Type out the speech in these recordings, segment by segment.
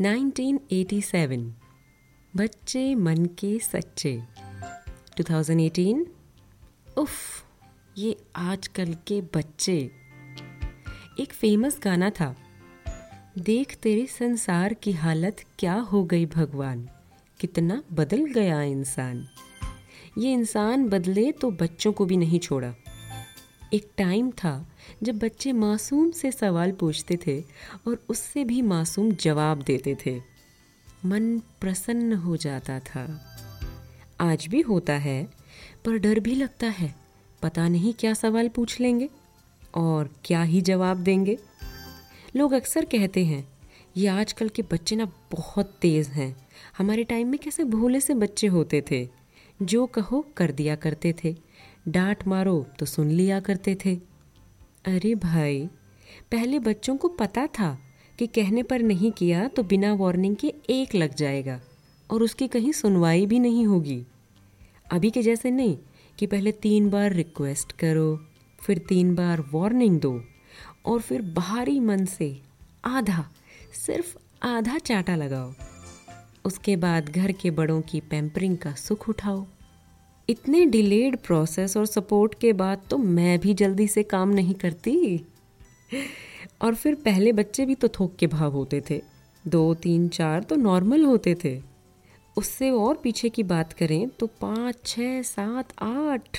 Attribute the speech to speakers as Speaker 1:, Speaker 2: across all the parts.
Speaker 1: 1987 बच्चे मन के सच्चे। 2018 उफ, ये आजकल के बच्चे। एक फ़ेमस गाना था, देख तेरे संसार की हालत क्या हो गई भगवान, कितना बदल गया इंसान। ये इंसान बदले तो बच्चों को भी नहीं छोड़ा। एक टाइम था जब बच्चे मासूम से सवाल पूछते थे और उससे भी मासूम जवाब देते थे। मन प्रसन्न हो जाता था। आज भी होता है, पर डर भी लगता है। पता नहीं क्या सवाल पूछ लेंगे और क्या ही जवाब देंगे। लोग अक्सर कहते हैं, ये आजकल के बच्चे ना बहुत तेज़ हैं। हमारे टाइम में कैसे भोले से बच्चे होते थे। जो कहो कर दिया करते थे। डांट मारो तो सुन लिया करते थे। अरे भाई, पहले बच्चों को पता था कि कहने पर नहीं किया तो बिना वार्निंग के एक लग जाएगा और उसकी कहीं सुनवाई भी नहीं होगी। अभी के जैसे नहीं कि पहले तीन बार रिक्वेस्ट करो, फिर तीन बार वार्निंग दो और फिर बाहरी मन से आधा, सिर्फ़ आधा चाटा लगाओ। उसके बाद घर के बड़ों की पैम्परिंग का सुख उठाओ। इतने डिलेड प्रोसेस और सपोर्ट के बाद तो मैं भी जल्दी से काम नहीं करती। और फिर पहले बच्चे भी तो थोक के भाव होते थे। दो, तीन, चार तो नॉर्मल होते थे। उससे और पीछे की बात करें तो पाँच छः सात, आठ।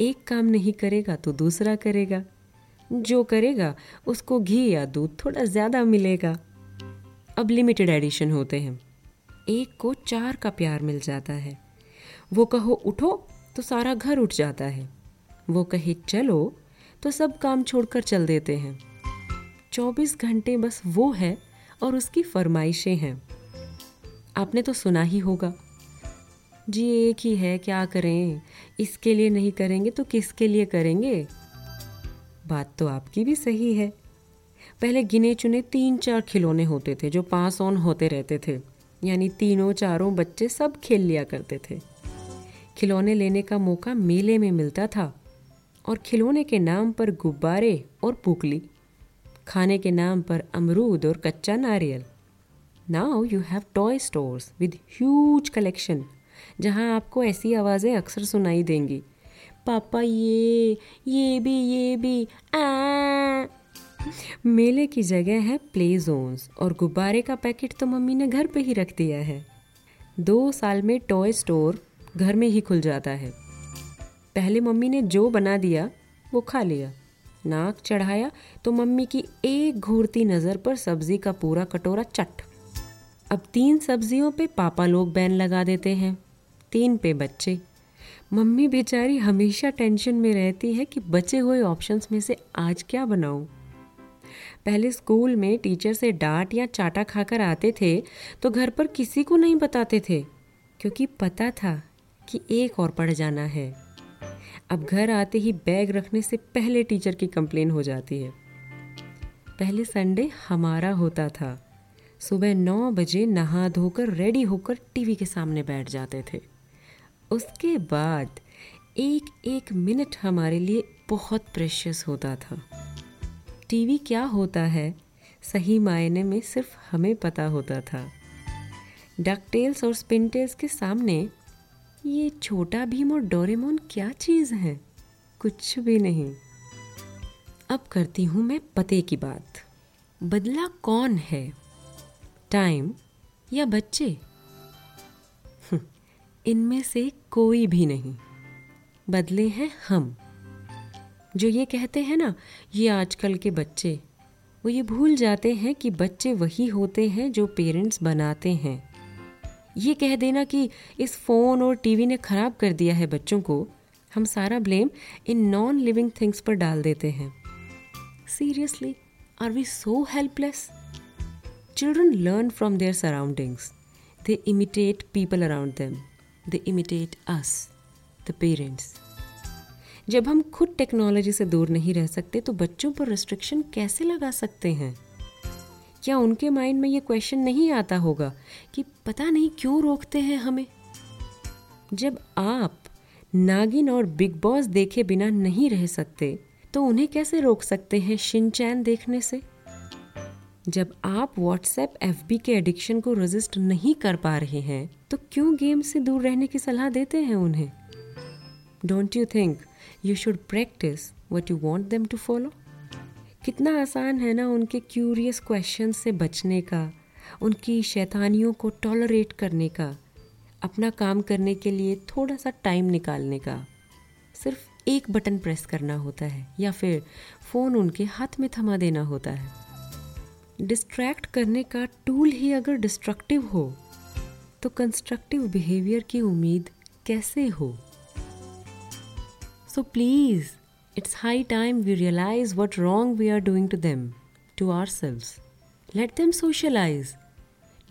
Speaker 1: एक काम नहीं करेगा तो दूसरा करेगा। जो करेगा, उसको घी या दूध थोड़ा ज़्यादा मिलेगा। अब लिमिटेड एडिशन होते हैं। एक को चार का प्यार मिल जाता है। वो कहो, उठो तो सारा घर उठ जाता है। वो कहे, चलो। तो सब काम छोड़कर चल देते हैं। चौबीस घंटे बस वो है और उसकी फरमाइशें हैं। आपने तो सुना ही होगा। जी, एक ही है, क्या करें? इसके लिए नहीं करेंगे तो किसके लिए करेंगे? बात तो आपकी भी सही है। पहले गिने चुने तीन चार खिलौने होते थे, जो पास ऑन होते रहते थे। यानी तीनों चारों बच्चे सब खेल लिया करते थे। खिलौने लेने का मौका मेले में मिलता था और खिलौने के नाम पर गुब्बारे और पुकली, खाने के नाम पर अमरूद और कच्चा नारियल। Now you have toy stores with huge collection जहाँ आपको ऐसी आवाज़ें अक्सर सुनाई देंगी। पापा, ये ये भी ये भी, आ। मेले की जगह है प्ले जोन्स और गुब्बारे का पैकेट तो मम्मी ने घर पे ही रख दिया है। दो साल में टॉय स्टोर घर में ही खुल जाता है। पहले मम्मी ने जो बना दिया, वो खा लिया। नाक चढ़ाया तो मम्मी की एक घूरती नज़र पर सब्ज़ी का पूरा कटोरा चट। अब तीन सब्जियों पे पापा लोग बैन लगा देते हैं, तीन पे बच्चे। मम्मी बेचारी हमेशा टेंशन में रहती है कि बचे हुए ऑप्शंस में से आज क्या बनाऊँ। पहले स्कूल में टीचर से डांट या चाटा खाकर आते थे तो घर पर किसी को नहीं बताते थे, क्योंकि पता था कि एक और पढ़ जाना है। अब घर आते ही बैग रखने से पहले टीचर की कंप्लेन हो जाती है। पहले संडे हमारा होता था। सुबह नौ बजे नहा धोकर रेडी होकर टीवी के सामने बैठ जाते थे। उसके बाद एक एक मिनट हमारे लिए बहुत प्रेशियस होता था। टीवी क्या होता है, सही मायने में सिर्फ़ हमें पता होता था। डकटेल्स और स्पिनटेल्स के सामने ये छोटा भीम और डोरेमोन क्या चीज़ है? कुछ भी नहीं। अब करती हूँ मैं पते की बात। बदला कौन है? टाइम या बच्चे? इनमें से कोई भी नहीं। बदले हैं हम। जो ये कहते हैं ना, ये आजकल के बच्चे। वो ये भूल जाते हैं कि बच्चे वही होते हैं जो पेरेंट्स बनाते हैं। ये कह देना कि इस फ़ोन और टीवी ने ख़राब कर दिया है बच्चों को। हम सारा ब्लेम इन नॉन लिविंग थिंग्स पर डाल देते हैं। Seriously are we so helpless children learn from their surroundings they imitate people around them they imitate us the parents जब हम खुद टेक्नोलॉजी से दूर नहीं रह सकते तो बच्चों पर रिस्ट्रिक्शन कैसे लगा सकते हैं? क्या उनके माइंड में ये क्वेश्चन नहीं आता होगा कि पता नहीं क्यों रोकते हैं हमें? जब आप नागिन और बिग बॉस देखे बिना नहीं रह सकते तो उन्हें कैसे रोक सकते हैं शिनचैन देखने से? जब आप व्हाट्सएप एफबी के एडिक्शन को रजिस्ट नहीं कर पा रहे हैं तो क्यों गेम से दूर रहने की सलाह देते हैं उन्हें? Don't you think you should practice what you want them to follow कितना आसान है ना उनके क्यूरियस क्वेश्चन से बचने का, उनकी शैतानियों को टॉलरेट करने का, अपना काम करने के लिए थोड़ा सा टाइम निकालने का। सिर्फ़ एक बटन प्रेस करना होता है, या फिर फ़ोन उनके हाथ में थमा देना होता है। डिस्ट्रैक्ट करने का टूल ही अगर डिस्ट्रक्टिव हो तो कंस्ट्रक्टिव बिहेवियर की उम्मीद कैसे हो? So so please It's high time we realise what wrong we are doing to them to ourselves let them socialise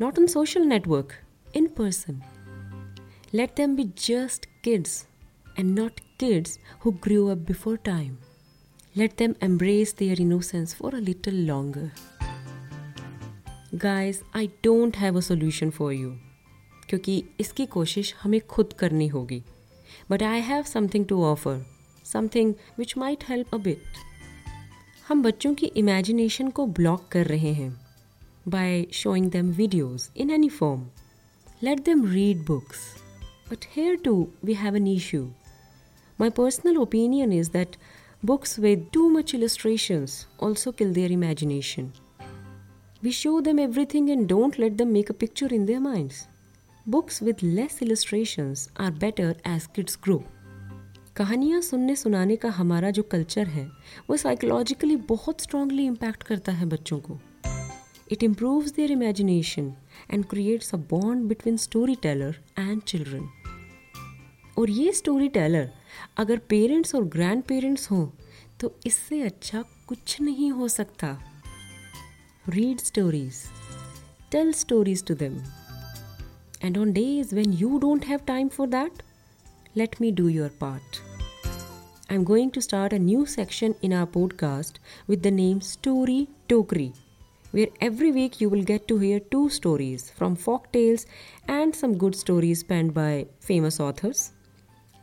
Speaker 1: not on social network in person let them be just kids and not kids who grew up before time. Let them embrace their innocence for a little longer. Guys I don't have a solution for you क्योंकि इसकी कोशिश हमें खुद करनी होगी but I have something to offer Something which might help a bit हम बच्चों की इमेजिनेशन को ब्लॉक कर रहे हैं by showing them videos in any form let them read books but here too we have an issue my personal opinion is that books with too much illustrations also kill their imagination. We show them everything and don't let them make a picture in their minds. Books with less illustrations are better as kids grow. कहानियाँ सुनने सुनाने का हमारा जो culture है वो psychologically बहुत strongly impact करता है बच्चों को। It improves their imagination and creates a bond between storyteller and children और ये स्टोरी टेलर अगर पेरेंट्स और ग्रैंड पेरेंट्स हों तो इससे अच्छा कुछ नहीं हो सकता। Read stories tell stories to them. And on days when you don't have time for that, let me do your part. I'm going to start a new section in our podcast with the name Story Tokri, where every week you will get to hear two stories from folk tales and some good stories penned by famous authors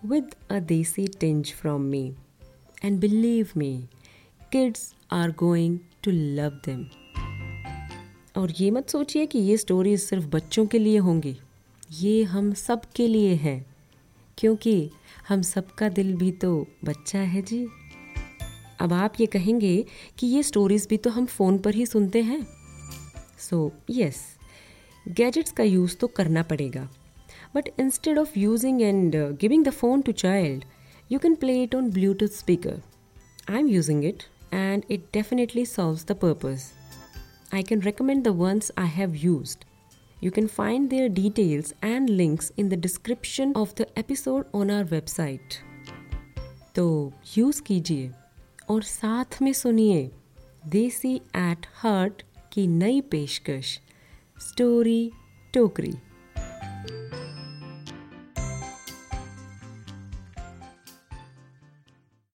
Speaker 1: with a desi tinge from me. And believe me, kids are going to love them. और ये मत सोचिए कि ये stories सिर्फ बच्चों के लिए होंगी ये हम सब के लिए है क्योंकि हम सबका दिल भी तो बच्चा है जी। अब आप ये कहेंगे कि ये स्टोरीज भी तो हम फ़ोन पर ही सुनते हैं। सो यस गैजेट्स का यूज़ तो करना पड़ेगा। But instead of using and giving the phone to child you can play it on Bluetooth speaker I am using it and it definitely solves the purpose I can recommend the ones I have used. You can find their details and links in the description of the episode on our website. तो use कीजिए और साथ में सुनिए देसी at heart की नई पेशकश स्टोरी टोकरी